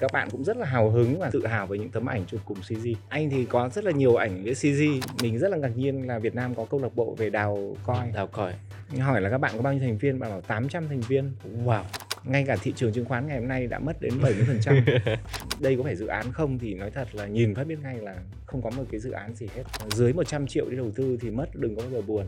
các bạn cũng rất là hào hứng và tự hào với những tấm ảnh chụp cùng CG anh thì có rất là nhiều ảnh với CG mình rất là ngạc nhiên là Việt Nam có câu lạc bộ về đào coi. Đào coi. Hỏi là các bạn có bao nhiêu thành viên? Bạn bảo 800 thành viên. Wow. Ngay cả thị trường chứng khoán ngày hôm nay đã mất đến 70% đây có phải dự án không thì nói thật là nhìn phát biết ngay là không có một cái dự án gì hết. Dưới 100 triệu đi đầu tư thì mất đừng có bao giờ buồn.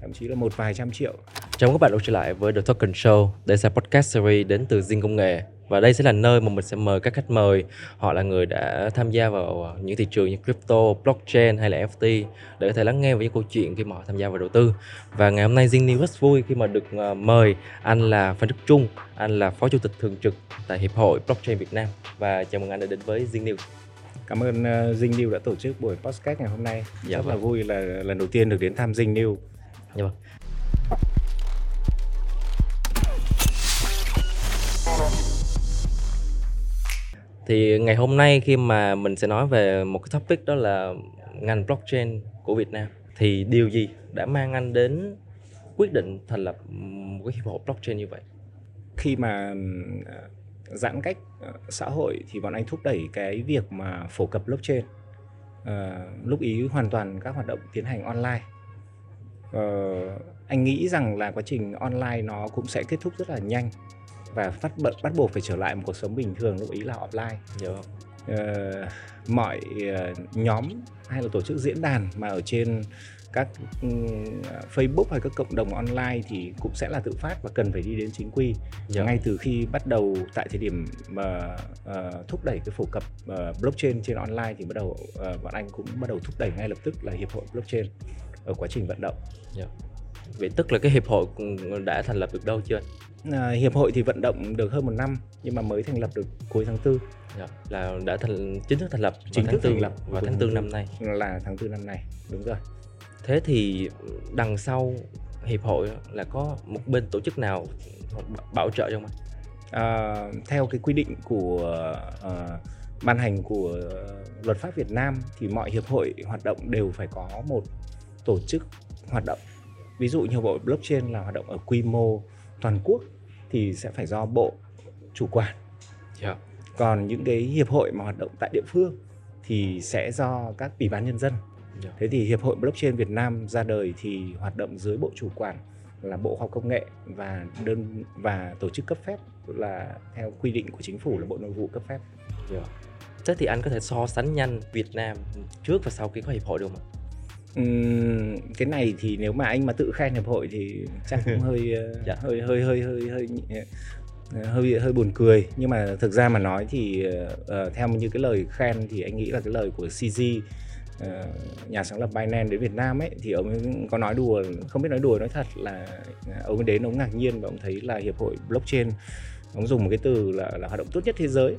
Thậm chí là một vài trăm triệu. Chào mừng các bạn đã trở lại với The Token Show. Đây sẽ podcast series đến từ Zing Công nghệ và đây sẽ là nơi mà mình sẽ mời các khách mời họ là người đã tham gia vào những thị trường như crypto, blockchain hay là NFT để có thể lắng nghe về những câu chuyện khi mà họ tham gia vào đầu tư. Và ngày hôm nay Zing News rất vui khi mà được ờ, mời anh là Phan Đức Trung, anh là phó chủ tịch thường trực tại Hiệp hội Blockchain Việt Nam và chào mừng anh đã đến với Zing News. Cảm ơn uh, Dinh New đã tổ chức buổi podcast ngày hôm nay. Dạ Rất là vâng. vui là lần đầu tiên được đến thăm Dinh New. Dạ vâng. Thì ngày hôm nay khi mà mình sẽ nói về một cái topic đó là ngành blockchain của Việt Nam, thì điều gì đã mang anh đến quyết định thành lập một cái hiệp hội blockchain như vậy? Khi mà à, giãn cách à, xã hội thì bọn anh thúc đẩy cái việc mà phổ cập blockchain. À, lúc ý hoàn toàn các hoạt động tiến hành online. Ờ, anh nghĩ rằng là quá trình online nó cũng sẽ kết thúc rất là nhanh và phát bận bắt buộc phải trở lại một cuộc sống bình thường lúc ý là offline. Dạ vâng. Ờ, mọi ờ, nhóm hay là tổ chức diễn đàn mà ở trên các ừm, Facebook hay các cộng đồng online thì cũng sẽ là tự phát và cần phải đi đến chính quy Dạ. ngay từ khi bắt đầu tại thời điểm mà ờ, thúc đẩy cái phổ cập ờ, blockchain trên online thì bắt đầu ờ, bọn anh cũng bắt đầu thúc đẩy ngay lập tức là hiệp hội blockchain ở quá trình vận động Vậy tức là cái hiệp hội đã thành lập được đâu chưa? À, hiệp hội thì vận động được hơn một năm nhưng mà mới thành lập được cuối tháng 4 Dạ. Là đã thành chính thức thành lập Chính thức tư thành lập vào tháng tháng 4 tư. năm nay. là tháng 4 năm nay đúng rồi Thế thì đằng sau hiệp hội là có một bên tổ chức nào bảo trợ không anh? À, theo cái quy định của ờ, ban hành của luật pháp Việt Nam thì mọi hiệp hội hoạt động đều phải có một tổ chức hoạt động. Ví dụ như hiệp hội blockchain là hoạt động ở quy mô toàn quốc thì sẽ phải do bộ chủ quản. Dạ. Còn những cái hiệp hội mà hoạt động tại địa phương thì sẽ do các ủy ban nhân dân. Dạ. Thế thì hiệp hội blockchain Việt Nam ra đời thì hoạt động dưới bộ chủ quản là Bộ Khoa học Công nghệ và đơn và tổ chức cấp phép là theo quy định của chính phủ là Bộ Nội vụ cấp phép. Dạ. Thế thì anh có thể so sánh nhanh Việt Nam trước và sau khi có hiệp hội được không ạ? Cái này thì nếu mà anh mà tự khen hiệp hội thì chắc cũng hơi ờ, Dạ. hơi hơi hơi hơi hơi ờ, hơi hơi buồn cười nhưng mà thực ra mà nói thì ờ, theo như cái lời khen thì anh nghĩ là cái lời của CZ ờ, nhà sáng lập Binance đến Việt Nam ấy thì ông ấy có nói đùa không biết nói đùa nói thật là ông ấy đến ông ngạc nhiên và ông thấy là hiệp hội blockchain ông dùng một cái từ là là hoạt động tốt nhất thế giới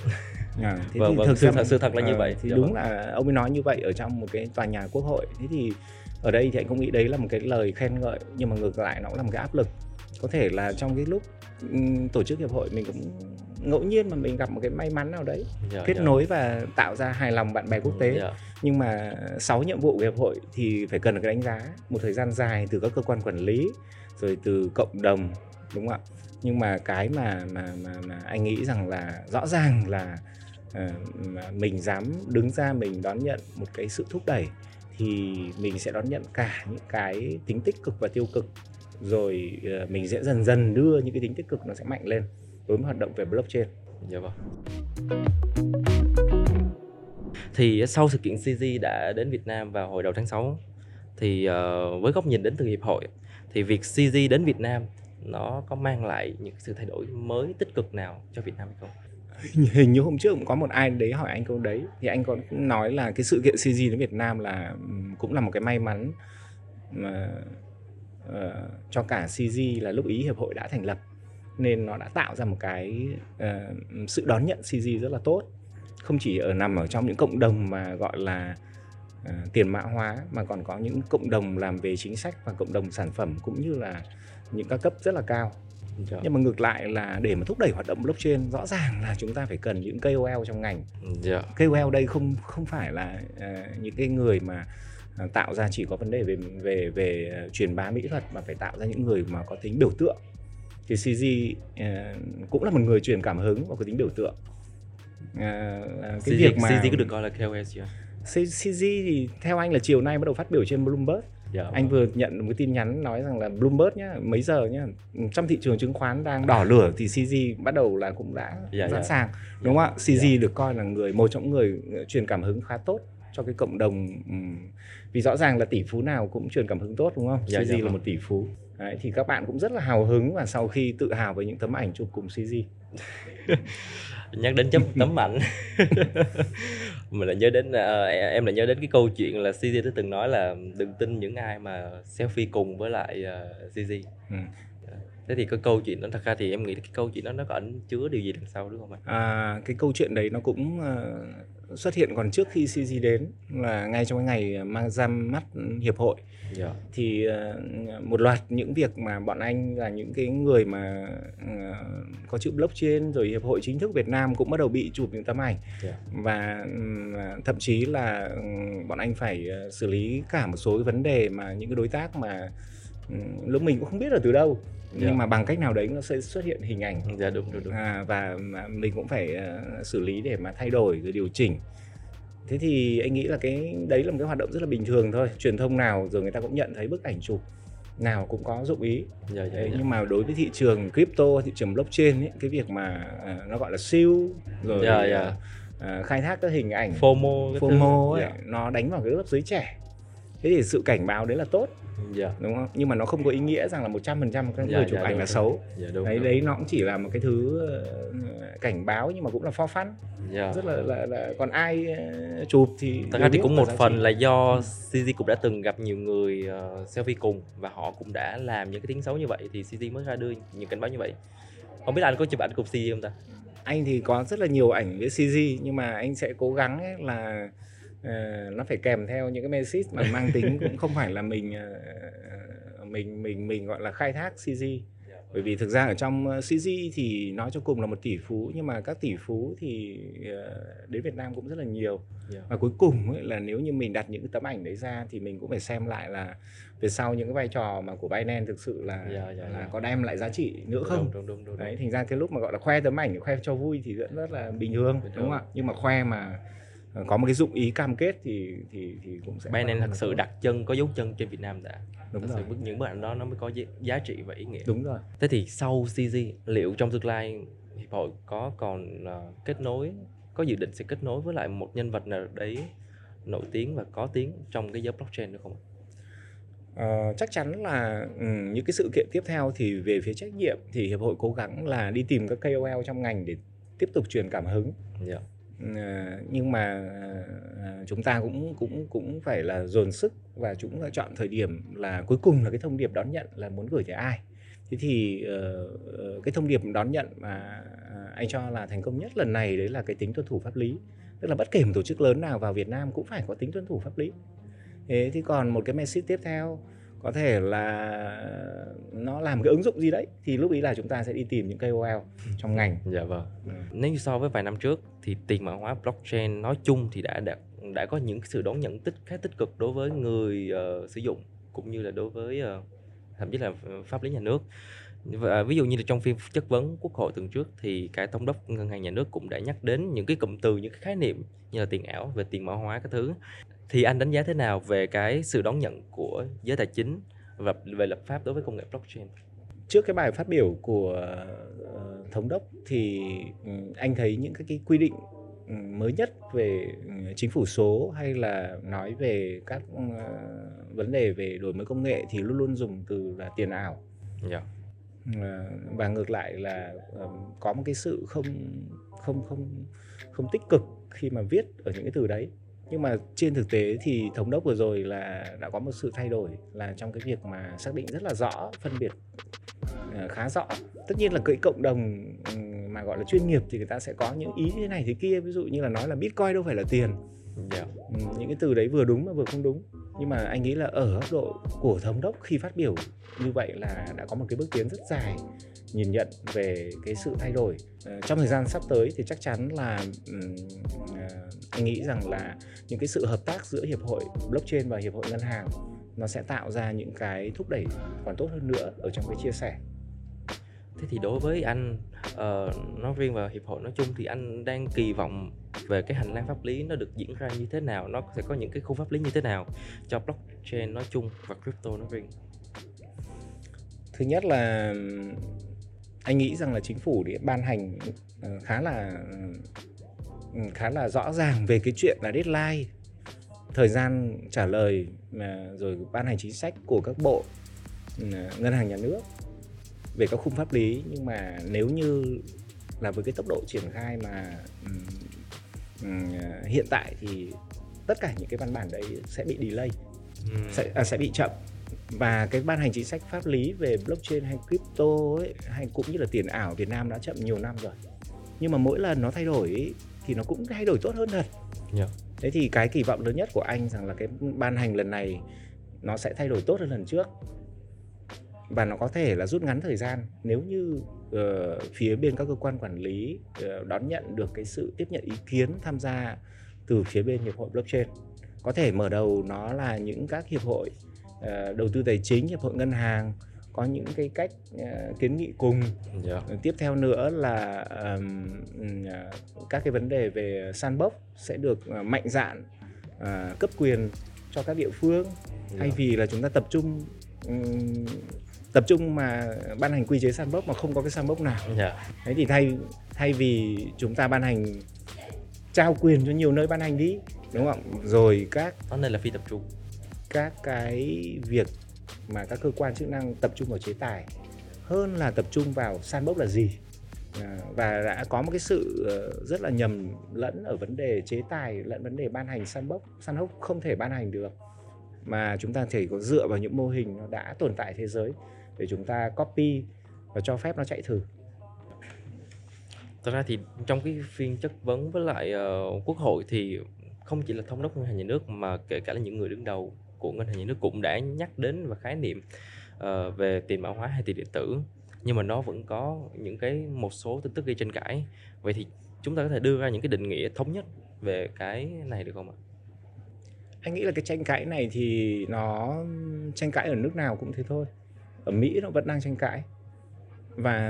à, thế Vâng, thì vâng, thực sự thật- sự thật là như ờ, vậy. thì Dạ đúng vâng. là ông ấy nói như vậy ở trong một cái tòa nhà quốc hội thế thì ở đây thì anh cũng nghĩ đấy là một cái lời khen ngợi nhưng mà ngược lại nó cũng là một cái áp lực có thể là trong cái lúc ừm, tổ chức hiệp hội mình cũng ngẫu nhiên mà mình gặp một cái may mắn nào đấy Dạ, kết dạ. nối và tạo ra hài lòng bạn bè quốc tế Dạ. nhưng mà sáu nhiệm vụ của hiệp hội thì phải cần được cái đánh giá một thời gian dài từ các cơ quan quản lý rồi từ cộng đồng đúng không ạ nhưng mà cái mà mà mà, mà anh nghĩ rằng là rõ ràng là Ờ, mà mình dám đứng ra mình đón nhận một cái sự thúc đẩy thì mình sẽ đón nhận cả những cái tính tích cực và tiêu cực rồi ờ, mình sẽ dần dần đưa những cái tính tích cực nó sẽ mạnh lên với hoạt động về blockchain Dạ vâng. Thì sau sự kiện CZ đã đến Việt Nam vào hồi đầu tháng 6 thì ờ, với góc nhìn đến từ hiệp hội, thì việc CZ đến Việt Nam nó có mang lại những sự thay đổi mới tích cực nào cho Việt Nam hay không? Hình như hôm trước cũng có một ai đấy hỏi anh câu đấy. Thì anh có nói là cái sự kiện CG đến Việt Nam là cũng là một cái may mắn mà uh, cho cả CG là lúc ý hiệp hội đã thành lập. Nên nó đã tạo ra một cái uh, sự đón nhận CG rất là tốt. Không chỉ ở nằm ở trong những cộng đồng mà gọi là uh, tiền mã hóa mà còn có những cộng đồng làm về chính sách và cộng đồng sản phẩm cũng như là những các cấp rất là cao. Dạ. nhưng mà ngược lại là để mà thúc đẩy hoạt động blockchain rõ ràng là chúng ta phải cần những KOL trong ngành Dạ. KOL đây không không phải là ờ, những cái người mà ờ, tạo ra chỉ có vấn đề về về về ờ, truyền bá mỹ thuật mà phải tạo ra những người mà có tính biểu tượng thì CG ờ, cũng là một người truyền cảm hứng và có tính biểu tượng À, CZ, cái việc mà CZ có được coi là KOL chưa? C- CZ thì theo anh là chiều nay bắt đầu phát biểu trên Bloomberg. Dạ, Anh vừa nhận một cái tin nhắn nói rằng là Bloomberg nhá, mấy giờ nhá, trong thị trường chứng khoán đang đỏ lửa thì CZ bắt đầu là cũng đã Dạ, sẵn dạ. sàng. Đúng không ạ? CZ Dạ. được coi là người một trong những người truyền cảm hứng khá tốt cho cái cộng đồng vì rõ ràng là tỷ phú nào cũng truyền cảm hứng tốt đúng không? Dạ, CZ dạ là vâng. một tỷ phú. Đấy, thì các bạn cũng rất là hào hứng và sau khi tự hào với những tấm ảnh chụp cùng CZ. nhắc đến chấm tấm ảnh mình lại nhớ đến ờ, em lại nhớ đến cái câu chuyện là CZ đã từng nói là đừng tin những ai mà selfie cùng với lại à, uh, CZ Ừ thế thì cái câu chuyện đó thật ra thì em nghĩ cái câu chuyện đó nó có ẩn chứa điều gì đằng sau đúng không anh À, cái câu chuyện đấy nó cũng ờ, xuất hiện còn trước khi CZ đến là ngay trong cái ngày mang ra mắt hiệp hội. Dạ. Thì ờ, một loạt những việc mà bọn anh là những cái người mà ờ, có chữ blockchain rồi hiệp hội chính thức Việt Nam cũng bắt đầu bị chụp những tấm ảnh. Dạ. Và thậm chí là bọn anh phải xử lý cả một số cái vấn đề mà những cái đối tác mà lúc mình cũng không biết là từ đâu Dạ. nhưng mà bằng cách nào đấy nó sẽ xuất hiện hình ảnh dạ đúng đúng đúng à, và mình cũng phải ờ, xử lý để mà thay đổi rồi điều chỉnh thế thì anh nghĩ là cái đấy là một cái hoạt động rất là bình thường thôi truyền thông nào rồi người ta cũng nhận thấy bức ảnh chụp nào cũng có dụng ý dạ dạ, dạ. nhưng mà đối với thị trường crypto thị trường blockchain ấy, cái việc mà à, nó gọi là siêu rồi Dạ, dạ. à, khai thác các hình ảnh FOMO cái thứ. FOMO ấy, dạ nó đánh vào cái lớp giới trẻ thế thì sự cảnh báo đấy là tốt dạ đúng không nhưng mà nó không có ý nghĩa rằng là 100% các Dạ, người chụp dạ, ảnh đúng, là đúng. xấu dạ đúng đấy đúng. đấy nó cũng chỉ là một cái thứ ờ, cảnh báo nhưng mà cũng là for fun dạ rất là, là, là còn ai ờ, chụp thì Thật ra thì cũng một phần trị. là do CZ cũng đã từng gặp nhiều người ờ, selfie cùng và họ cũng đã làm những cái tiếng xấu như vậy thì CZ mới ra đưa những cảnh báo như vậy. Không biết là anh có chụp ảnh cùng CZ không ta? anh thì có rất là nhiều ảnh với CG nhưng mà anh sẽ cố gắng là ờ, nó phải kèm theo những cái message mà mang tính cũng không phải là mình ờ, mình mình mình gọi là khai thác CG bởi vì thực ra ở trong ờ, CG thì nói cho cùng là một tỷ phú nhưng mà các tỷ phú thì ờ, đến Việt Nam cũng rất là nhiều. Và cuối cùng ấy là nếu như mình đặt những tấm ảnh đấy ra thì mình cũng phải xem lại là về sau những cái vai trò mà của Binance thực sự là Dạ, dạ, là có đem lại giá trị nữa không? Đúng đúng đúng đúng. đấy thành ra cái lúc mà gọi là khoe tấm ảnh khoe cho vui thì rất rất là bình thường Bình đúng không ạ? Nhưng mà khoe mà ờ, có một cái dụng ý cam kết thì thì thì cũng sẽ Binance thật sự đặt chân có dấu chân trên Việt Nam đã. đúng thật rồi sự những bức ảnh đó nó mới có giá, trị và ý nghĩa. đúng rồi Thế thì sau CZ liệu trong tương lai hiệp hội có còn ờ, kết nối có dự định sẽ kết nối với lại một nhân vật nào đấy nổi tiếng và có tiếng trong cái giới blockchain được không? ạ? Ờ, chắc chắn là ừ, những cái sự kiện tiếp theo thì về phía trách nhiệm thì hiệp hội cố gắng là đi tìm các KOL trong ngành để tiếp tục truyền cảm hứng Dạ. Ờ, nhưng mà ờ, chúng ta cũng cũng cũng phải là dồn sức và chúng là chọn thời điểm là cuối cùng là cái thông điệp đón nhận là muốn gửi tới ai. Thế thì ờ, cái thông điệp đón nhận mà anh cho là thành công nhất lần này đấy là cái tính tuân thủ pháp lý. Tức là bất kể một tổ chức lớn nào vào Việt Nam cũng phải có tính tuân thủ pháp lý. Thế thì còn một cái message tiếp theo có thể là nó làm cái ứng dụng gì đấy thì lúc ấy là chúng ta sẽ đi tìm những KOL trong ngành Dạ vâng. Ừ. Nếu như so với vài năm trước thì tiền mã hóa blockchain nói chung thì đã đã đã có những sự đón nhận tích khá tích cực đối với người ờ, sử dụng cũng như là đối với ờ, thậm chí là pháp lý nhà nước. Và ví dụ như là trong phiên chất vấn quốc hội tuần trước thì cái thống đốc ngân hàng nhà nước cũng đã nhắc đến những cái cụm từ những cái khái niệm như là tiền ảo về tiền mã hóa các thứ thì anh đánh giá thế nào về cái sự đón nhận của giới tài chính và về lập pháp đối với công nghệ blockchain? Trước cái bài phát biểu của ờ, thống đốc thì ừ, anh thấy những cái, cái quy định ừ, mới nhất về ừ, chính phủ số hay là nói về các vấn đề về đổi mới công nghệ thì luôn luôn dùng từ là tiền ảo. Dạ. Ờ, và ngược lại là ờ, có một cái sự không không không không tích cực khi mà viết ở những cái từ đấy nhưng mà trên thực tế thì thống đốc vừa rồi là đã có một sự thay đổi là trong cái việc mà xác định rất là rõ, phân biệt à, khá rõ. Tất nhiên là cưỡi cộng đồng ừ, mà gọi là chuyên nghiệp thì người ta sẽ có những ý thế này thế kia. Ví dụ như là nói là bitcoin đâu phải là tiền yeah. Những cái từ đấy vừa đúng mà vừa không đúng. Nhưng mà anh nghĩ là ở góc độ của thống đốc khi phát biểu như vậy là đã có một cái bước tiến rất dài, nhìn nhận về cái sự thay đổi. Ờ, trong thời gian sắp tới thì chắc chắn là ờ, anh nghĩ rằng là những cái sự hợp tác giữa hiệp hội blockchain và hiệp hội ngân hàng nó sẽ tạo ra những cái thúc đẩy còn tốt hơn nữa ở trong cái chia sẻ. Thế thì đối với anh uh, nói riêng và hiệp hội nói chung thì anh đang kỳ vọng về cái hành lang pháp lý nó được diễn ra như thế nào, nó sẽ có những cái khung pháp lý như thế nào cho blockchain nói chung và crypto nói riêng. Thứ nhất là anh nghĩ rằng là chính phủ để ban hành ờ, khá là ừ, khá là rõ ràng về cái chuyện là deadline thời gian trả lời mà rồi ban hành chính sách của các bộ ừ, ngân hàng nhà nước về các khung pháp lý nhưng mà nếu như là với cái tốc độ triển khai mà um, um, hiện tại thì tất cả những cái văn bản đấy sẽ bị delay sẽ à, sẽ bị chậm. Và cái ban hành chính sách pháp lý về blockchain hay crypto ấy hay cũng như là tiền ảo Việt Nam đã chậm nhiều năm rồi. Nhưng mà mỗi lần nó thay đổi ấy, thì nó cũng thay đổi tốt hơn thật. Dạ. thế thì cái kỳ vọng lớn nhất của anh rằng là cái ban hành lần này nó sẽ thay đổi tốt hơn lần trước và nó có thể là rút ngắn thời gian nếu như ờ, phía bên các cơ quan quản lý ờ, đón nhận được cái sự tiếp nhận ý kiến tham gia từ phía bên hiệp hội blockchain có thể mở đầu nó là những các hiệp hội ờ, đầu tư tài chính hiệp hội ngân hàng có những cái cách ờ, kiến nghị cùng dạ. tiếp theo nữa là ừm, à, các cái vấn đề về sandbox sẽ được à, mạnh dạn à, cấp quyền cho các địa phương thay Dạ. vì là chúng ta tập trung tập trung mà ban hành quy chế sandbox mà không có cái sandbox nào. Dạ. thế thì thay thay vì chúng ta ban hành trao quyền cho nhiều nơi ban hành đi đúng không? Rồi các Nó nên là phi tập trung. các cái việc mà các cơ quan chức năng tập trung vào chế tài hơn là tập trung vào sandbox là gì. À, và đã có một cái sự ờ, rất là nhầm lẫn ở vấn đề chế tài lẫn vấn đề ban hành sandbox sandbox không thể ban hành được. Mà chúng ta chỉ có dựa vào những mô hình nó đã tồn tại thế giới để chúng ta copy và cho phép nó chạy thử. Thật ra thì trong cái phiên chất vấn với lại ờ, quốc hội thì không chỉ là thống đốc ngân hàng nhà nước mà kể cả là những người đứng đầu của ngân hàng nhà nước cũng đã nhắc đến và khái niệm ờ, về tiền mã hóa hay tiền điện tử. Nhưng mà nó vẫn có những cái một số tin tức gây tranh cãi. Vậy thì chúng ta có thể đưa ra những cái định nghĩa thống nhất về cái này được không ạ? anh nghĩ là cái tranh cãi này thì nó tranh cãi ở nước nào cũng thế thôi ở Mỹ nó vẫn đang tranh cãi. Và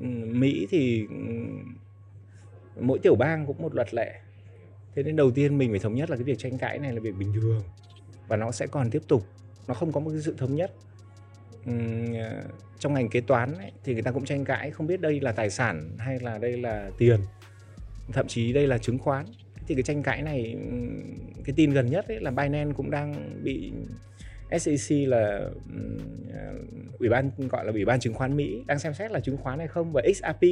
ừ, Mỹ thì ừ, mỗi tiểu bang cũng một luật lệ. Thế nên đầu tiên mình phải thống nhất là cái việc tranh cãi này là việc bình thường. Và nó sẽ còn tiếp tục. Nó không có một cái sự thống nhất. Ừ, ờ, trong ngành kế toán ấy, thì người ta cũng tranh cãi không biết đây là tài sản hay là đây là tiền. Thậm chí đây là chứng khoán. Thì cái tranh cãi này cái tin gần nhất ấy là Binance cũng đang bị SEC là à, ủy ban gọi là ủy ban chứng khoán Mỹ đang xem xét là chứng khoán hay không và XRP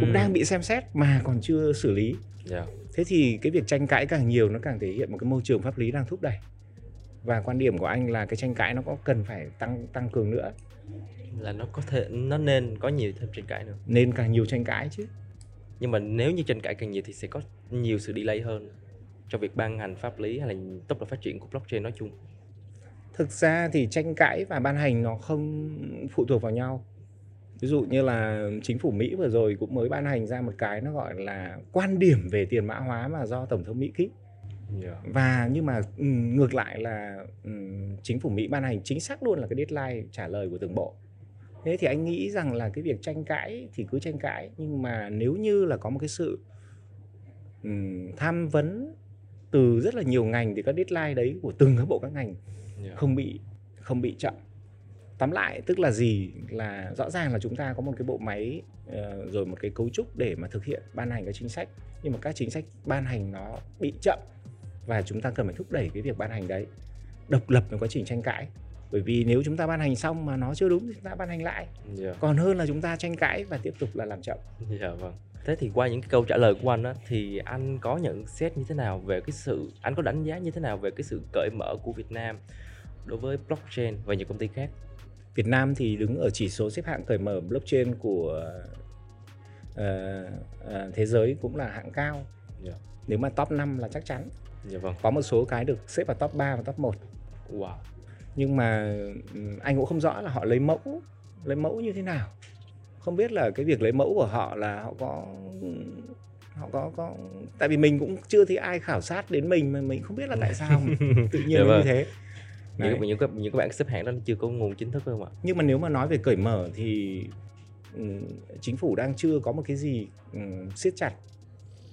cũng đang bị xem xét mà còn chưa xử lý. Dạ. thế thì cái việc tranh cãi càng nhiều nó càng thể hiện một cái môi trường pháp lý đang thúc đẩy. Và quan điểm của anh là cái tranh cãi nó có cần phải tăng tăng cường nữa. Là nó có thể nó nên có nhiều thêm tranh cãi nữa. Nên càng nhiều tranh cãi chứ. Nhưng mà nếu như tranh cãi càng nhiều thì sẽ có nhiều sự delay hơn cho việc ban hành pháp lý hay là tốc độ phát triển của blockchain nói chung thực ra thì tranh cãi và ban hành nó không phụ thuộc vào nhau. Ví dụ như là chính phủ Mỹ vừa rồi cũng mới ban hành ra một cái nó gọi là quan điểm về tiền mã hóa mà do tổng thống Mỹ ký. Và nhưng mà ngược lại là chính phủ Mỹ ban hành chính xác luôn là cái deadline trả lời của từng bộ. Thế thì anh nghĩ rằng là cái việc tranh cãi thì cứ tranh cãi nhưng mà nếu như là có một cái sự tham vấn từ rất là nhiều ngành thì các deadline đấy của từng các bộ các ngành Dạ. không bị không bị chậm. Tóm lại tức là gì? Là rõ ràng là chúng ta có một cái bộ máy ờ, rồi một cái cấu trúc để mà thực hiện ban hành các chính sách. Nhưng mà các chính sách ban hành nó bị chậm và chúng ta cần phải thúc đẩy cái việc ban hành đấy độc lập với quá trình tranh cãi. Bởi vì nếu chúng ta ban hành xong mà nó chưa đúng thì chúng ta ban hành lại. Dạ. còn hơn là chúng ta tranh cãi và tiếp tục là làm chậm. Dạ vâng. Thế thì qua những cái câu trả lời của anh á thì anh có nhận xét như thế nào về cái sự anh có đánh giá như thế nào về cái sự cởi mở của Việt Nam đối với blockchain và những công ty khác? Việt Nam thì đứng ở chỉ số xếp hạng cởi mở blockchain của ờ, ờ, thế giới cũng là hạng cao. Dạ. Nếu mà top 5 là chắc chắn. Dạ vâng. Có một số cái được xếp vào top 3 và top 1. Wow. Nhưng mà anh cũng không rõ là họ lấy mẫu lấy mẫu như thế nào. Không biết là cái việc lấy mẫu của họ là họ có họ có có tại vì mình cũng chưa thấy ai khảo sát đến mình mà mình không biết là tại sao tự nhiên Dạ nó vâng. như thế. Những Đấy. những các những các bạn xếp hạng đó chưa có nguồn chính thức không ạ? nhưng mà nếu mà nói về cởi mở thì ừm, chính phủ đang chưa có một cái gì ừm, siết chặt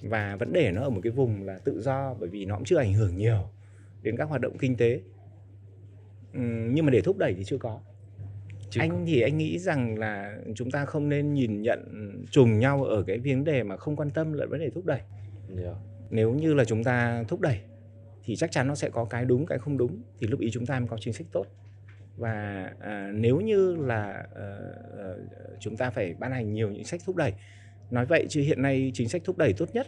và vẫn để nó ở một cái vùng là tự do bởi vì nó cũng chưa ảnh hưởng nhiều đến các hoạt động kinh tế. Ừm, nhưng mà để thúc đẩy thì chưa có. Chưa anh có. thì anh nghĩ rằng là chúng ta không nên nhìn nhận trùng nhau ở cái vấn đề mà không quan tâm lẫn vấn đề thúc đẩy. Dạ. Nếu như là chúng ta thúc đẩy thì chắc chắn nó sẽ có cái đúng cái không đúng. Thì lúc ý chúng ta mới có chính sách tốt. Và à, nếu như là ờ, ờ chúng ta phải ban hành nhiều những sách thúc đẩy nói vậy chứ hiện nay chính sách thúc đẩy tốt nhất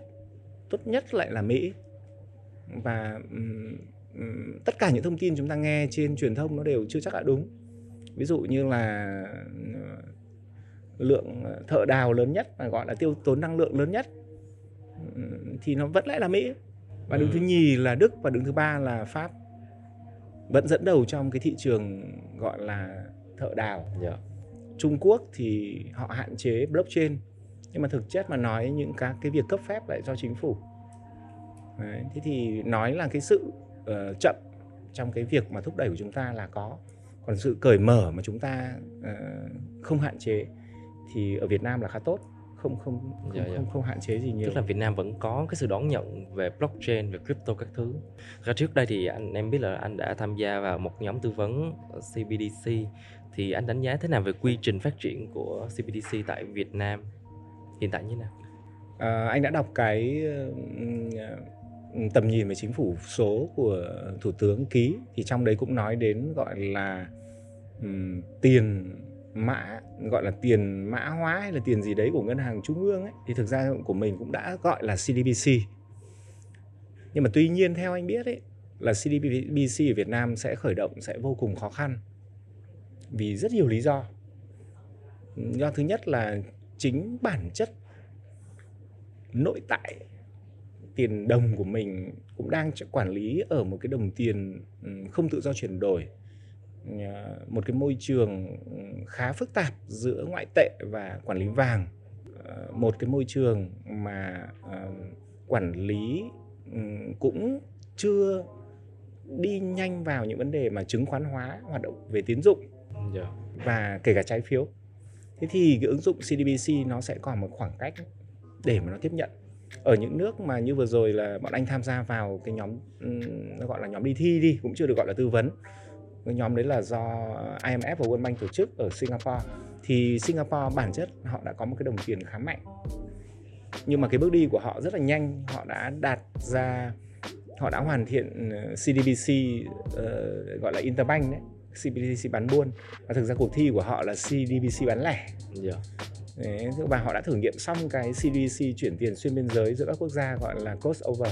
tốt nhất lại là Mỹ. Và um, tất cả những thông tin chúng ta nghe trên truyền thông nó đều chưa chắc đã đúng. Ví dụ như là ờ, lượng ờ, thợ đào lớn nhất mà gọi là tiêu tốn năng lượng lớn nhất thì nó vẫn lại là Mỹ và đứng Ừ. thứ nhì là Đức và đứng thứ ba là Pháp. Vẫn dẫn đầu trong cái thị trường gọi là thợ đào. Dạ. Trung Quốc thì họ hạn chế blockchain nhưng mà thực chất mà nói những các cái việc cấp phép lại do chính phủ. Đấy, thế thì nói là cái sự ờ, chậm trong cái việc mà thúc đẩy của chúng ta là có. Còn sự cởi mở mà chúng ta ờ, không hạn chế thì ở Việt Nam là khá tốt không không không, Dạ, dạ. không, không hạn chế gì nhiều Tức là Việt Nam vẫn có cái sự đón nhận về blockchain, về crypto các thứ. Ra trước đây thì anh em biết là anh đã tham gia vào một nhóm tư vấn CBDC thì anh đánh giá thế nào về quy trình phát triển của CBDC tại Việt Nam hiện tại như thế nào? À, anh đã đọc cái tầm nhìn về chính phủ số của thủ tướng ký thì trong đấy cũng nói đến gọi là ừm, tiền mã, gọi là tiền mã hóa hay là tiền gì đấy của ngân hàng trung ương ấy, thì thực ra của mình cũng đã gọi là CDBC nhưng mà tuy nhiên theo anh biết ấy, là CDBC ở Việt Nam sẽ khởi động sẽ vô cùng khó khăn vì rất nhiều lý do. Do thứ nhất là chính bản chất nội tại, tiền đồng của mình cũng đang quản lý ở một cái đồng tiền ừ, không tự do chuyển đổi một cái môi trường ừm, khá phức tạp giữa ngoại tệ và quản lý vàng. Ờ, một cái môi trường mà ờ, quản lý ừm, cũng chưa đi nhanh vào những vấn đề mà chứng khoán hóa hoạt động về tín dụng Dạ. và kể cả trái phiếu. Thế thì cái ứng dụng CDBC nó sẽ còn một khoảng cách để mà nó tiếp nhận. Ở những nước mà như vừa rồi là bọn anh tham gia vào cái nhóm ừm, nó gọi là nhóm đi thi đi cũng chưa được gọi là tư vấn nhóm đấy là do IMF và World Bank tổ chức ở Singapore. Thì Singapore bản chất họ đã có một cái đồng tiền khá mạnh. Nhưng mà cái bước đi của họ rất là nhanh. Họ đã đạt ra họ đã hoàn thiện ờ, CDBC uh, ờ, gọi là interbank đấy. CBDC bán buôn. Và thực ra cuộc thi của họ là CDBC bán lẻ. Yeah. Đấy, và họ đã thử nghiệm xong cái CDBC chuyển tiền xuyên biên giới giữa các quốc gia gọi là cost over.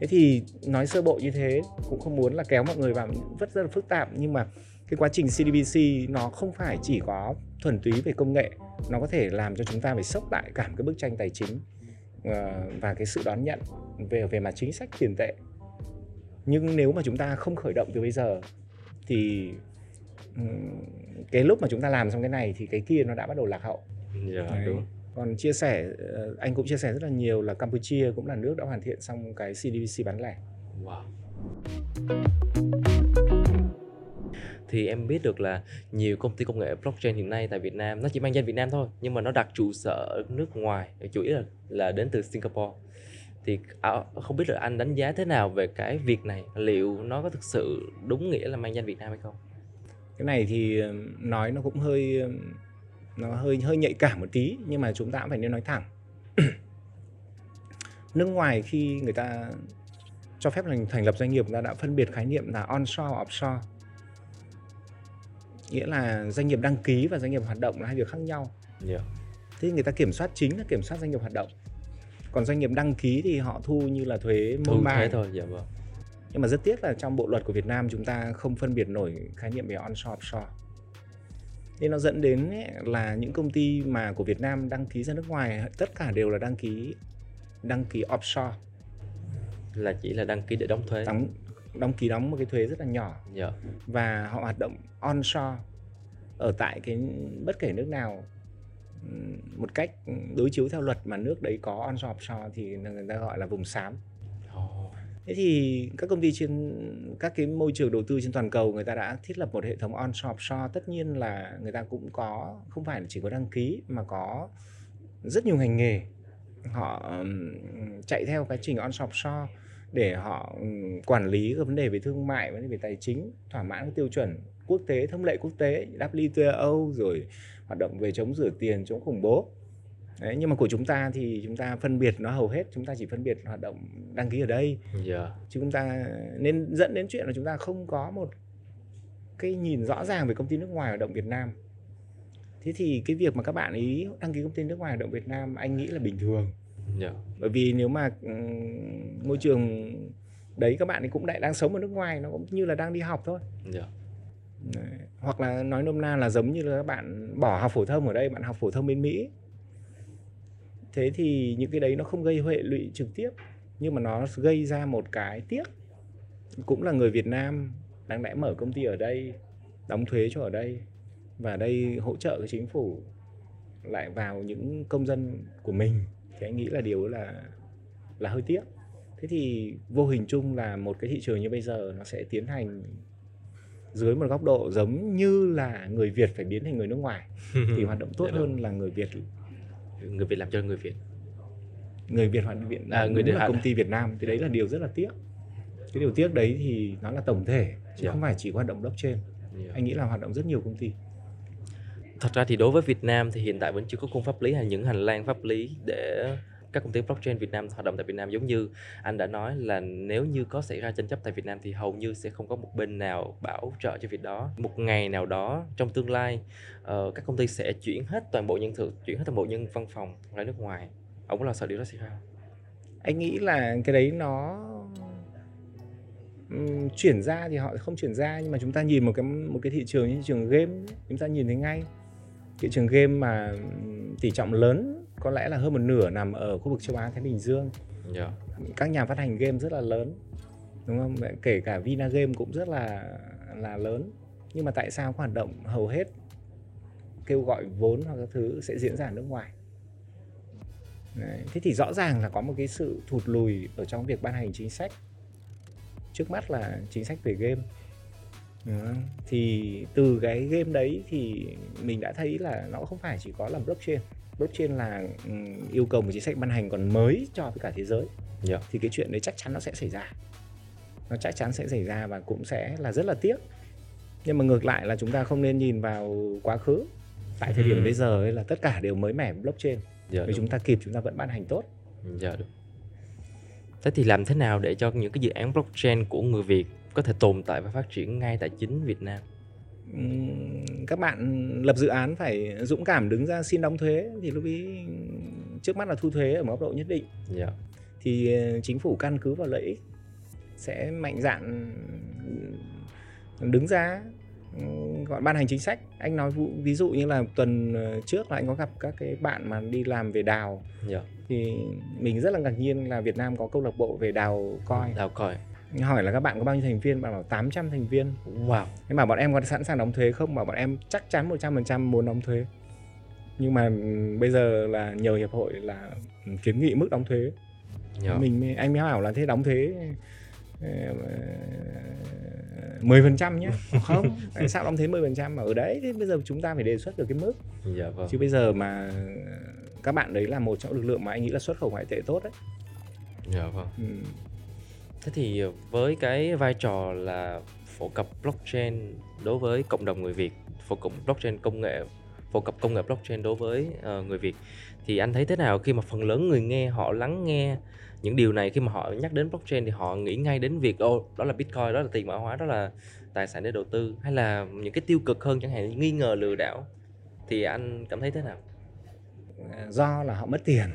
Thế thì nói sơ bộ như thế cũng không muốn là kéo mọi người vào rất rất là phức tạp nhưng mà cái quá trình CDBC nó không phải chỉ có thuần túy về công nghệ, nó có thể làm cho chúng ta phải sốc lại cả một cái bức tranh tài chính ờ, và cái sự đón nhận về về mặt chính sách tiền tệ. Nhưng nếu mà chúng ta không khởi động từ bây giờ thì cái lúc mà chúng ta làm xong cái này thì cái kia nó đã bắt đầu lạc hậu. Dạ, Đấy. đúng. Còn chia sẻ ờ, anh cũng chia sẻ rất là nhiều là Campuchia cũng là nước đã hoàn thiện xong cái CDBC bán lẻ. Wow. Thì em biết được là nhiều công ty công nghệ blockchain hiện nay tại Việt Nam nó chỉ mang danh Việt Nam thôi nhưng mà nó đặt trụ sở ở nước ngoài chủ yếu là là đến từ Singapore thì à, không biết là anh đánh giá thế nào về cái việc này liệu nó có thực sự đúng nghĩa là mang danh Việt Nam hay không Cái này thì ờ, nói nó cũng hơi nó hơi hơi nhạy cảm một tí nhưng mà chúng ta cũng phải nên nói thẳng. nước ngoài khi người ta cho phép thành thành lập doanh nghiệp người ta đã phân biệt khái niệm là onshore và offshore. Nghĩa là doanh nghiệp đăng ký và doanh nghiệp hoạt động là hai việc khác nhau. dạ Thế người ta kiểm soát chính là kiểm soát doanh nghiệp hoạt động. Còn doanh nghiệp đăng ký thì họ thu như là thuế thu môn bài. thôi dạ vâng Nhưng mà rất tiếc là trong bộ luật của Việt Nam chúng ta không phân biệt nổi khái niệm về onshore offshore. Nên nó dẫn đến ấy là những công ty mà của Việt Nam đăng ký ra nước ngoài tất cả đều là đăng ký đăng ký offshore, là chỉ là đăng ký để đóng thuế. Đóng đăng ký đóng một cái thuế rất là nhỏ. Dạ. Và họ hoạt động onshore ở tại cái bất kể nước nào. Một cách đối chiếu theo luật mà nước đấy có onshore offshore thì người ta gọi là vùng xám. Ồ, thế thì các công ty trên, các cái môi trường đầu tư trên toàn cầu người ta đã thiết lập một hệ thống onshore offshore tất nhiên là người ta cũng có, không phải là chỉ có đăng ký mà có rất nhiều ngành nghề. Họ chạy theo cái trình onshore offshore để họ quản lý các vấn đề về thương mại, vấn đề về tài chính, thỏa mãn các tiêu chuẩn quốc tế, thông lệ quốc tế WTO rồi hoạt động về chống rửa tiền, chống khủng bố. Đấy, nhưng mà của chúng ta thì chúng ta phân biệt nó hầu hết chúng ta chỉ phân biệt hoạt động đăng ký ở đây Dạ. chứ chúng ta nên dẫn đến chuyện là chúng ta không có một cái nhìn rõ ràng về công ty nước ngoài hoạt động Việt Nam thế thì cái việc mà các bạn ý đăng ký công ty nước ngoài hoạt động Việt Nam anh nghĩ là bình thường Dạ. bởi vì nếu mà ừm, môi trường đấy các bạn ấy cũng lại đang sống ở nước ngoài nó cũng như là đang đi học thôi Dạ. Đấy. hoặc là nói nôm na là giống như là các bạn bỏ học phổ thông ở đây bạn học phổ thông bên Mỹ thế thì những cái đấy nó không gây hệ lụy trực tiếp nhưng mà nó gây ra một cái tiếc. Cũng là người Việt Nam đáng lẽ mở công ty ở đây đóng thuế cho ở đây và đây hỗ trợ cái chính phủ lại vào những công dân của mình. Thì anh nghĩ là điều là là hơi tiếc. Thế thì vô hình chung là một cái thị trường như bây giờ nó sẽ tiến hành dưới một góc độ giống như là người Việt phải biến thành người nước ngoài. Thì hoạt động tốt Dạ hơn là người Việt Người Việt làm cho người Việt. người Việt hoạt Việt À, người Việt là công ty Việt Nam thì đấy là điều rất là tiếc cái điều tiếc đấy thì nó là tổng thể chứ Dạ. không phải chỉ hoạt động blockchain Dạ. anh nghĩ là hoạt động rất nhiều công ty Thật ra thì đối với Việt Nam thì hiện tại vẫn chưa có khung pháp lý hay những hành lang pháp lý để các công ty blockchain Việt Nam hoạt động tại Việt Nam giống như anh đã nói là nếu như có xảy ra tranh chấp tại Việt Nam thì hầu như sẽ không có một bên nào bảo trợ cho việc đó. Một ngày nào đó trong tương lai uh, các công ty sẽ chuyển hết toàn bộ nhân sự, chuyển hết toàn bộ nhân văn phòng ra nước ngoài. Ông có lo sợ điều đó xảy ra không? anh nghĩ là cái đấy nó chuyển ra thì họ không chuyển ra nhưng mà chúng ta nhìn một cái một cái thị trường như thị trường game chúng ta nhìn thấy ngay thị trường game mà tỷ trọng lớn có lẽ là hơn một nửa nằm ở khu vực châu Á Thái Bình Dương Dạ. các nhà phát hành game rất là lớn đúng không kể cả Vina Game cũng rất là là lớn nhưng mà tại sao hoạt động hầu hết kêu gọi vốn hoặc các thứ sẽ diễn ra ở nước ngoài Đấy. thế thì rõ ràng là có một cái sự thụt lùi ở trong việc ban hành chính sách trước mắt là chính sách về game không? thì từ cái game đấy thì mình đã thấy là nó không phải chỉ có là blockchain blockchain là yêu cầu một chính sách ban hành còn mới cho tất cả thế giới Dạ. thì cái chuyện đấy chắc chắn nó sẽ xảy ra nó chắc chắn sẽ xảy ra và cũng sẽ là rất là tiếc nhưng mà ngược lại là chúng ta không nên nhìn vào quá khứ tại thời điểm Ừ. bây giờ ấy là tất cả đều mới mẻ blockchain Dạ. nếu đúng. chúng ta kịp chúng ta vẫn ban hành tốt Dạ được. Thế thì làm thế nào để cho những cái dự án blockchain của người Việt có thể tồn tại và phát triển ngay tại chính Việt Nam? Các bạn lập dự án phải dũng cảm đứng ra xin đóng thuế thì lúc ấy trước mắt là thu thuế ở một góc độ nhất định Dạ. thì ờ, chính phủ căn cứ vào lợi ích sẽ mạnh dạn đứng ra gọi ban hành chính sách anh nói ví dụ như là tuần ờ, trước là anh có gặp các cái bạn mà đi làm về đào Dạ. thì mình rất là ngạc nhiên là Việt Nam có câu lạc bộ về đào coi Đào coi. Hỏi là các bạn có bao nhiêu thành viên bạn bảo 800 thành viên Wow. nhưng mà bọn em có sẵn sàng đóng thuế không mà bọn em chắc chắn 100% muốn đóng thuế nhưng mà ừm, bây giờ là nhờ hiệp hội là kiến nghị mức đóng thuế Dạ. mình anh mới bảo là thế đóng thuế mười phần trăm nhé không sao đóng thuế 10% phần trăm mà ở đấy thế bây giờ chúng ta phải đề xuất được cái mức Dạ vâng. chứ bây giờ mà các bạn đấy là một trong lực lượng mà anh nghĩ là xuất khẩu ngoại tệ tốt đấy Dạ vâng. ừ. Thế thì với cái vai trò là phổ cập blockchain đối với cộng đồng người Việt, phổ cập blockchain công nghệ, phổ cập công nghệ blockchain đối với ờ, người Việt thì anh thấy thế nào khi mà phần lớn người nghe họ lắng nghe những điều này khi mà họ nhắc đến blockchain thì họ nghĩ ngay đến việc ô đó là bitcoin, đó là tiền mã hóa, đó là tài sản để đầu tư hay là những cái tiêu cực hơn chẳng hạn nghi ngờ lừa đảo thì anh cảm thấy thế nào? do là họ mất tiền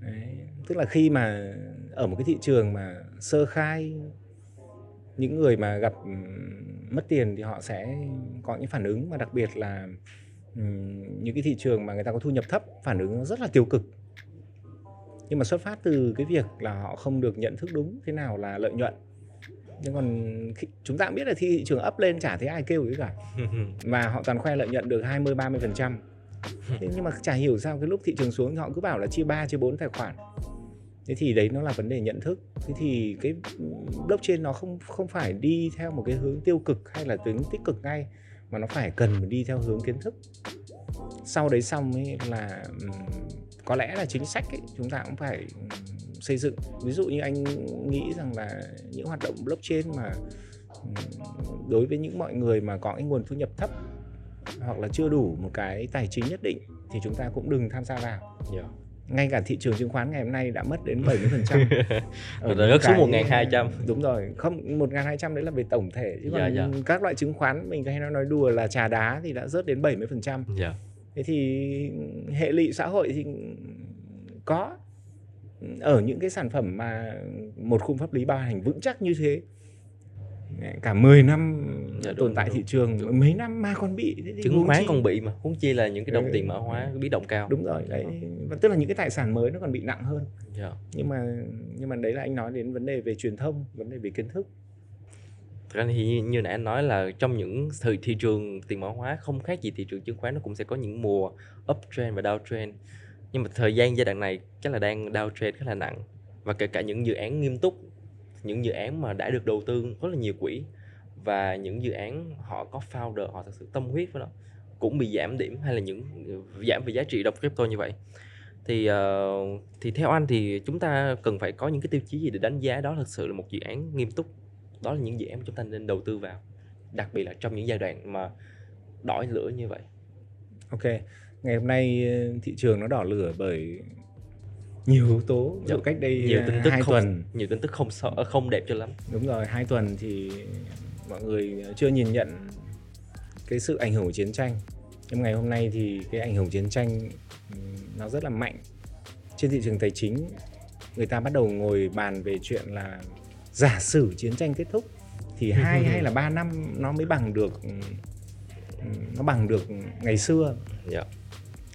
Đấy. tức là khi mà ở một cái thị trường mà sơ khai. Những người mà gặp ừm, mất tiền thì họ sẽ có những phản ứng và đặc biệt là ừm, những cái thị trường mà người ta có thu nhập thấp phản ứng rất là tiêu cực. Nhưng mà xuất phát từ cái việc là họ không được nhận thức đúng thế nào là lợi nhuận. Nhưng còn khi, chúng ta cũng biết là thị trường up lên chả thấy ai kêu cái cả. Và họ toàn khoe lợi nhuận được 20 30 phần trăm. Nhưng mà chả hiểu sao cái lúc thị trường xuống thì họ cứ bảo là chia 3 chia 4 tài khoản thế thì đấy nó là vấn đề nhận thức. Thế thì cái blockchain nó không không phải đi theo một cái hướng tiêu cực hay là tính tích cực ngay mà nó phải cần đi theo hướng kiến thức. Sau đấy xong ấy là có lẽ là chính sách ấy, chúng ta cũng phải xây dựng. Ví dụ như anh nghĩ rằng là những hoạt động blockchain mà đối với những mọi người mà có cái nguồn thu nhập thấp hoặc là chưa đủ một cái tài chính nhất định thì chúng ta cũng đừng tham gia vào. Yeah. Dạ. ngay cả thị trường chứng khoán ngày hôm nay đã mất đến 70% phần trăm rớt xuống một hai trăm đúng rồi không một hai trăm đấy là về tổng thể chứ còn yeah, yeah. các loại chứng khoán mình hay nói đùa là trà đá thì đã rớt đến 70% phần trăm yeah. thế thì hệ lụy xã hội thì có ở những cái sản phẩm mà một khung pháp lý ban hành vững chắc như thế cả 10 năm dạ, tồn tại thị trường đúng. mấy năm mà còn bị chứng khoán còn bị mà huống chi là những cái đồng ừ. tiền mã hóa biến động cao đúng rồi đấy và tức là những cái tài sản mới nó còn bị nặng hơn. Dạ. nhưng mà nhưng mà đấy là anh nói đến vấn đề về truyền thông vấn đề về kiến thức Thực ra thì như nãy anh nói là trong những thời thị trường tiền mã hóa không khác gì thị trường chứng khoán nó cũng sẽ có những mùa uptrend và downtrend nhưng mà thời gian giai đoạn này chắc là đang downtrend khá là nặng và kể cả những dự án nghiêm túc những dự án mà đã được đầu tư rất là nhiều quỹ và những dự án họ có founder họ thật sự tâm huyết với nó cũng bị giảm điểm hay là những giảm về giá trị đồng crypto như vậy. Thì uh, thì theo anh thì chúng ta cần phải có những cái tiêu chí gì để đánh giá đó thật sự là một dự án nghiêm túc? Đó là những dự án mà chúng ta nên đầu tư vào đặc biệt là trong những giai đoạn mà đỏ lửa như vậy. Ok ngày hôm nay ờ, thị trường nó đỏ lửa bởi nhiều yếu tố dụ cách đây nhiều tin tức hai không, tuần. nhiều tin tức không sợ không đẹp cho lắm. Đúng rồi hai tuần thì mọi người chưa nhìn nhận cái sự ảnh hưởng của chiến tranh. Nhưng ngày hôm nay thì cái ảnh hưởng chiến tranh nó rất là mạnh. Trên thị trường tài chính người ta bắt đầu ngồi bàn về chuyện là giả sử chiến tranh kết thúc thì hai hay là ba năm nó mới bằng được nó bằng được ngày xưa. Yeah.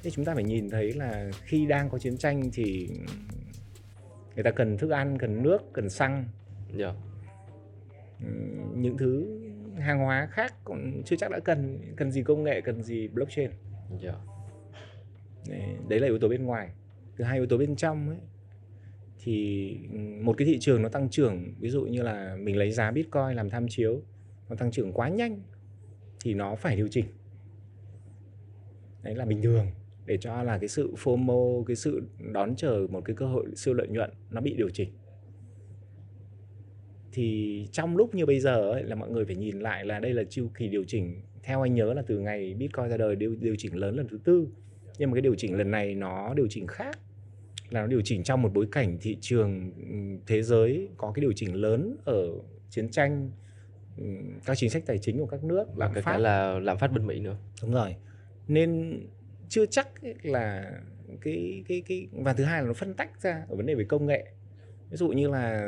Thế chúng ta phải nhìn thấy là khi đang có chiến tranh thì người ta cần thức ăn cần nước cần xăng yeah. Dạ. những thứ hàng hóa khác còn chưa chắc đã cần cần gì công nghệ cần gì blockchain yeah. Dạ. đấy, đấy là yếu tố bên ngoài thứ hai yếu tố bên trong ấy thì một cái thị trường nó tăng trưởng ví dụ như là mình lấy giá bitcoin làm tham chiếu nó tăng trưởng quá nhanh thì nó phải điều chỉnh đấy là bình thường để cho là cái sự FOMO, cái sự đón chờ một cái cơ hội siêu lợi nhuận nó bị điều chỉnh. Thì trong lúc như bây giờ ấy, là mọi người phải nhìn lại là đây là chu kỳ điều chỉnh. Theo anh nhớ là từ ngày Bitcoin ra đời điều, điều chỉnh lớn lần thứ tư. Nhưng mà cái điều chỉnh lần này nó điều chỉnh khác. Là nó điều chỉnh trong một bối cảnh thị trường thế giới có cái điều chỉnh lớn ở chiến tranh các chính sách tài chính của các nước làm phát. là làm phát bên Mỹ nữa. Đúng rồi. Nên chưa chắc là cái cái cái, và thứ hai là nó phân tách ra ở vấn đề về công nghệ. Ví dụ như là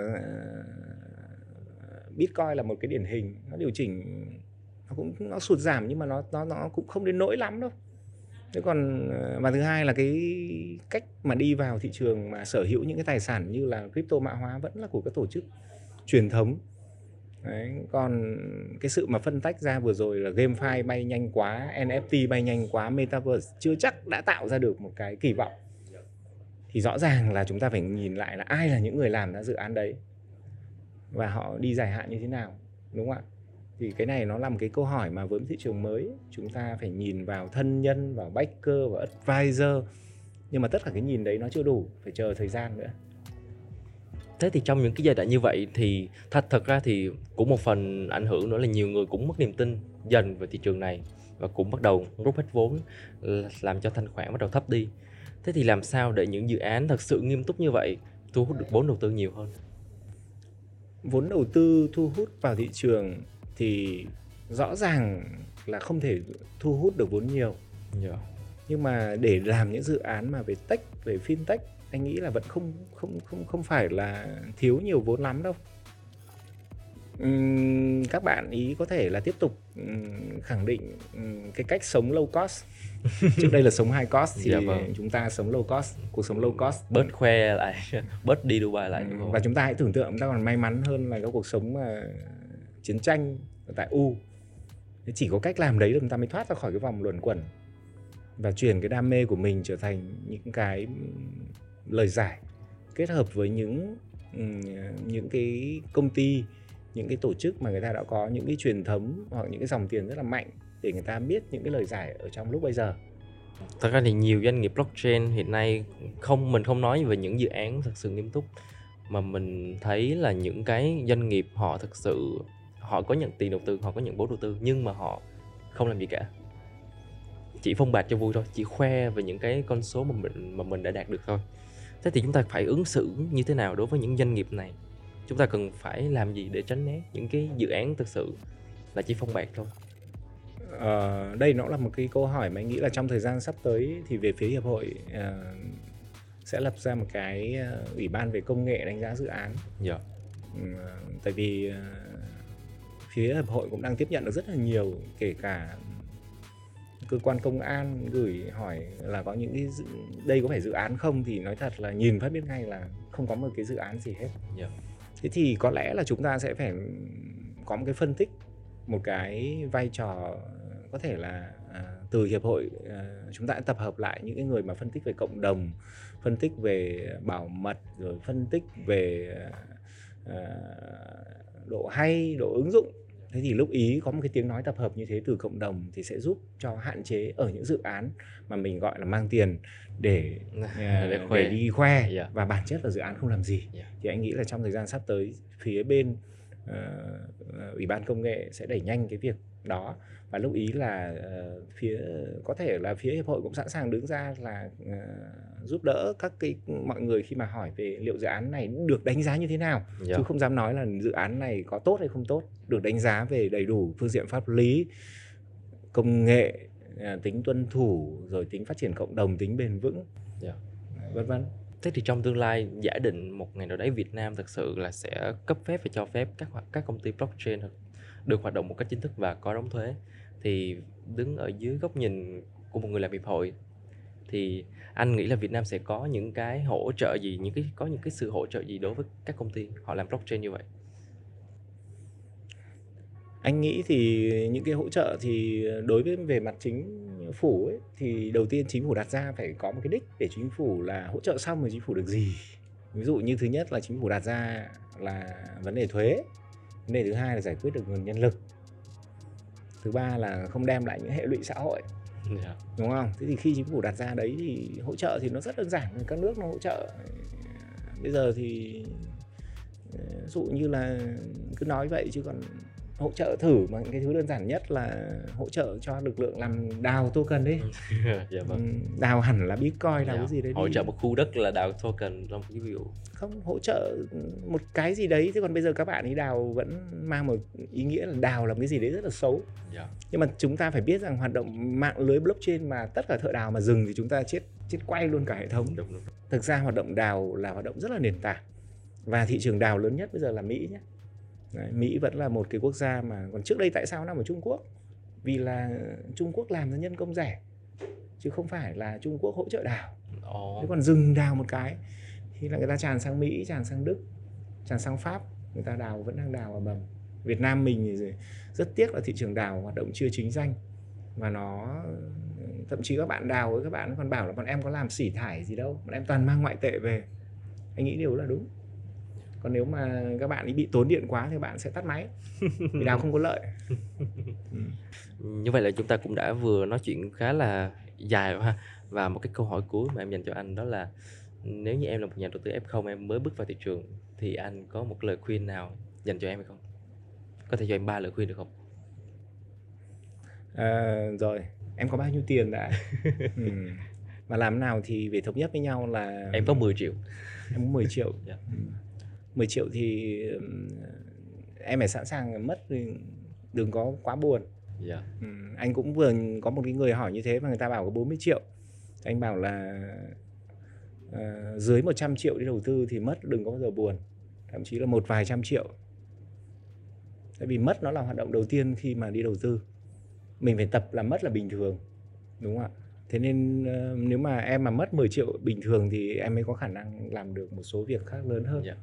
ờ, Bitcoin là một cái điển hình, nó điều chỉnh, nó cũng, nó sụt giảm nhưng mà nó nó nó cũng không đến nỗi lắm đâu. Thế còn ờ, và thứ hai là cái cách mà đi vào thị trường mà sở hữu những cái tài sản như là crypto mã hóa vẫn là của các tổ chức truyền thống. Đấy, còn cái sự mà phân tách ra vừa rồi là GameFi bay nhanh quá, NFT bay nhanh quá, Metaverse chưa chắc đã tạo ra được một cái kỳ vọng. Thì rõ ràng là chúng ta phải nhìn lại là ai là những người làm ra dự án đấy và họ đi dài hạn như thế nào, đúng không ạ? Thì cái này nó là một cái câu hỏi mà với thị trường mới chúng ta phải nhìn vào thân nhân, vào backer, vào advisor. Nhưng mà tất cả cái nhìn đấy nó chưa đủ, phải chờ thời gian nữa thế thì trong những cái giai đoạn như vậy thì thật thật ra thì cũng một phần ảnh hưởng nữa là nhiều người cũng mất niềm tin dần về thị trường này và cũng bắt đầu rút hết vốn làm cho thanh khoản bắt đầu thấp đi thế thì làm sao để những dự án thật sự nghiêm túc như vậy thu hút được vốn đầu tư nhiều hơn vốn đầu tư thu hút vào thị trường thì rõ ràng là không thể thu hút được vốn nhiều yeah. Dạ. nhưng mà để làm những dự án mà về tech về fintech anh nghĩ là vẫn không không không không phải là thiếu nhiều vốn lắm đâu. Uhm, các bạn ý có thể là tiếp tục um, khẳng định um, cái cách sống low cost. Trước đây là sống high cost thì dạ vâng. chúng ta sống low cost cuộc sống low cost. Bớt khoe lại bớt đi Dubai lại và chúng ta hãy tưởng tượng chúng ta còn may mắn hơn là cái cuộc sống uh, chiến tranh tại U. Chỉ có cách làm đấy chúng ta mới thoát ra khỏi cái vòng luẩn quẩn và chuyển cái đam mê của mình trở thành những cái lời giải kết hợp với những những cái công ty những cái tổ chức mà người ta đã có những cái truyền thống hoặc những cái dòng tiền rất là mạnh để người ta biết những cái lời giải ở trong lúc bây giờ Thật ra thì nhiều doanh nghiệp blockchain hiện nay không mình không nói về những dự án thật sự nghiêm túc mà mình thấy là những cái doanh nghiệp họ thực sự họ có nhận tiền đầu tư, họ có nhận vốn đầu tư nhưng mà họ không làm gì cả. Chỉ phong bạt cho vui thôi, chỉ khoe về những cái con số mà mình mà mình đã đạt được thôi. Thế thì chúng ta phải ứng xử như thế nào đối với những doanh nghiệp này? Chúng ta cần phải làm gì để tránh né những cái dự án thực sự là chỉ phong bạt thôi. Ờ, đây nó là một cái câu hỏi mà anh nghĩ là trong thời gian sắp tới thì về phía hiệp hội ờ, sẽ lập ra một cái ờ, ủy ban về công nghệ đánh giá dự án Dạ. Ừ, tại vì ờ, phía hiệp hội cũng đang tiếp nhận được rất là nhiều kể cả cơ quan công an gửi hỏi là có những cái dự, đây có phải dự án không? Thì nói thật là nhìn phát biết ngay là không có một cái dự án gì hết. Dạ. thế thì có lẽ là chúng ta sẽ phải có một cái phân tích một cái vai trò có thể là à, từ hiệp hội à, chúng ta tập hợp lại những cái người mà phân tích về cộng đồng phân tích về bảo mật rồi phân tích về à, độ hay độ ứng dụng thế thì lúc ý có một cái tiếng nói tập hợp như thế từ cộng đồng thì sẽ giúp cho hạn chế ở những dự án mà mình gọi là mang tiền để à, Để khoe. để đi khoe Dạ. và bản chất là dự án không làm gì Dạ. thì anh nghĩ là trong thời gian sắp tới phía bên ờ, ủy ban công nghệ sẽ đẩy nhanh cái việc đó và lúc ý là ờ, phía có thể là phía hiệp hội cũng sẵn sàng đứng ra là ờ, giúp đỡ các cái mọi người khi mà hỏi về liệu dự án này được đánh giá như thế nào Dạ. chứ không dám nói là dự án này có tốt hay không tốt được đánh giá về đầy đủ phương diện pháp lý công nghệ à, tính tuân thủ rồi tính phát triển cộng đồng tính bền vững Dạ. vân vân Thế thì trong tương lai giả định một ngày nào đấy Việt Nam thực sự là sẽ cấp phép và cho phép các các công ty blockchain được hoạt động một cách chính thức và có đóng thuế. Thì đứng ở dưới góc nhìn của một người làm hiệp hội thì anh nghĩ là Việt Nam sẽ có những cái hỗ trợ gì những cái có những cái sự hỗ trợ gì đối với các công ty họ làm blockchain như vậy? Anh nghĩ thì những cái hỗ trợ thì đối với về mặt chính phủ ấy, thì đầu tiên chính phủ đặt ra phải có một cái đích để chính phủ là hỗ trợ xong rồi chính phủ được gì. Ví dụ như thứ nhất là chính phủ đặt ra là vấn đề thuế vấn đề thứ hai là giải quyết được nguồn nhân lực. Thứ ba là không đem lại những hệ lụy xã hội. Dạ. đúng không? Thế thì khi chính phủ đặt ra đấy thì hỗ trợ thì nó rất đơn giản các nước nó hỗ trợ. Bây giờ thì ờ, ví dụ như là cứ nói vậy chứ còn hỗ trợ thử mà cái thứ đơn giản nhất là hỗ trợ cho lực lượng làm đào token đấy. Dạ vâng. Ừ, đào hẳn là bitcoin đào Dạ. cái gì đấy hỗ đi. trợ một khu đất là đào token trong cái ví dụ. Không hỗ trợ một cái gì đấy thế còn bây giờ các bạn ấy đào vẫn mang một ý nghĩa là đào làm cái gì đấy rất là xấu. Dạ. Nhưng mà chúng ta phải biết rằng hoạt động mạng lưới blockchain mà tất cả thợ đào mà dừng thì chúng ta chết chết quay luôn cả hệ thống. Đúng đúng. Thực ra hoạt động đào là hoạt động rất là nền tảng. Và thị trường đào lớn nhất bây giờ là Mỹ nhé Đấy, Mỹ vẫn là một cái quốc gia mà còn trước đây tại sao nằm ở Trung Quốc? Vì là Trung Quốc làm ra nhân công rẻ chứ không phải là Trung Quốc hỗ trợ đào Ồ, thế còn dừng đào một cái thì là người ta tràn sang Mỹ tràn sang Đức tràn sang Pháp người ta đào vẫn đang đào ở bầm. Việt Nam mình thì rất tiếc là thị trường đào hoạt động chưa chính danh và nó thậm chí các bạn đào với các bạn còn bảo là bọn em có làm xỉ thải gì đâu bọn em toàn mang ngoại tệ về. Anh nghĩ điều đó là đúng còn nếu mà các bạn ấy bị tốn điện quá thì bạn sẽ tắt máy vì đào không có lợi như vậy là chúng ta cũng đã vừa nói chuyện khá là dài rồi ha và một cái câu hỏi cuối mà em dành cho anh đó là nếu như em là một nhà đầu tư F0 em mới bước vào thị trường thì anh có một lời khuyên nào dành cho em hay không? Có thể cho em ba lời khuyên được không? à, rồi em có bao nhiêu tiền đã ừ. và làm nào thì về thống nhất với nhau là Em có 10 triệu. em có 10 triệu Dạ. Ừ. 10 triệu thì em phải sẵn sàng mất đừng có quá buồn Dạ. ừ. anh cũng vừa có một cái người hỏi như thế mà người ta bảo có 40 triệu anh bảo là ờ, dưới 100 triệu đi đầu tư thì mất đừng có bao giờ buồn thậm chí là một vài trăm triệu tại vì mất nó là hoạt động đầu tiên khi mà đi đầu tư mình phải tập làm mất là bình thường đúng không ạ thế nên ờ, nếu mà em mà mất 10 triệu bình thường thì em mới có khả năng làm được một số việc khác lớn hơn Dạ.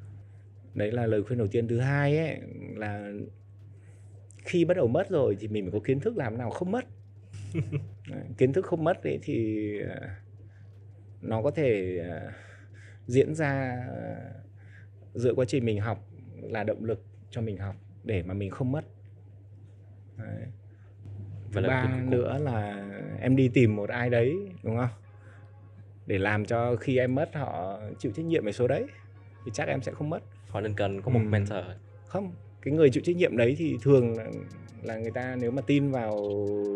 Đấy là lời khuyên đầu tiên. Thứ hai ấy là khi bắt đầu mất rồi thì mình phải có kiến thức làm nào không mất. Đấy, kiến thức không mất ấy thì ờ, nó có thể ờ, diễn ra dựa quá trình mình học là động lực cho mình học để mà mình không mất. Đấy. thứ ba nữa là em đi tìm một ai đấy đúng không? Để làm cho khi em mất họ chịu trách nhiệm về số đấy thì chắc em sẽ không mất họ nên cần có một ừ. mentor không cái người chịu trách nhiệm đấy thì thường là, là người ta nếu mà tin vào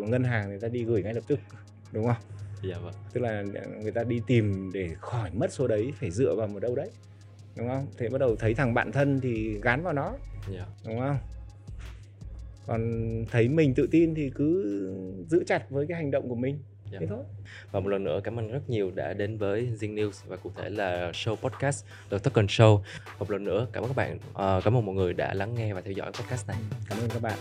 ngân hàng người ta đi gửi ngay lập tức đúng không? Dạ vâng. Tức là người ta đi tìm để khỏi mất số đấy phải dựa vào một đâu đấy đúng không? Thế bắt đầu thấy thằng bạn thân thì gán vào nó yeah. đúng không? Còn thấy mình tự tin thì cứ giữ chặt với cái hành động của mình yeah. thế thôi. Và một lần nữa cảm ơn rất nhiều đã đến với Zing News và cụ thể là show podcast The Token Show. Một lần nữa cảm ơn các bạn uh, cảm ơn mọi người đã lắng nghe và theo dõi podcast này. Cảm ơn các bạn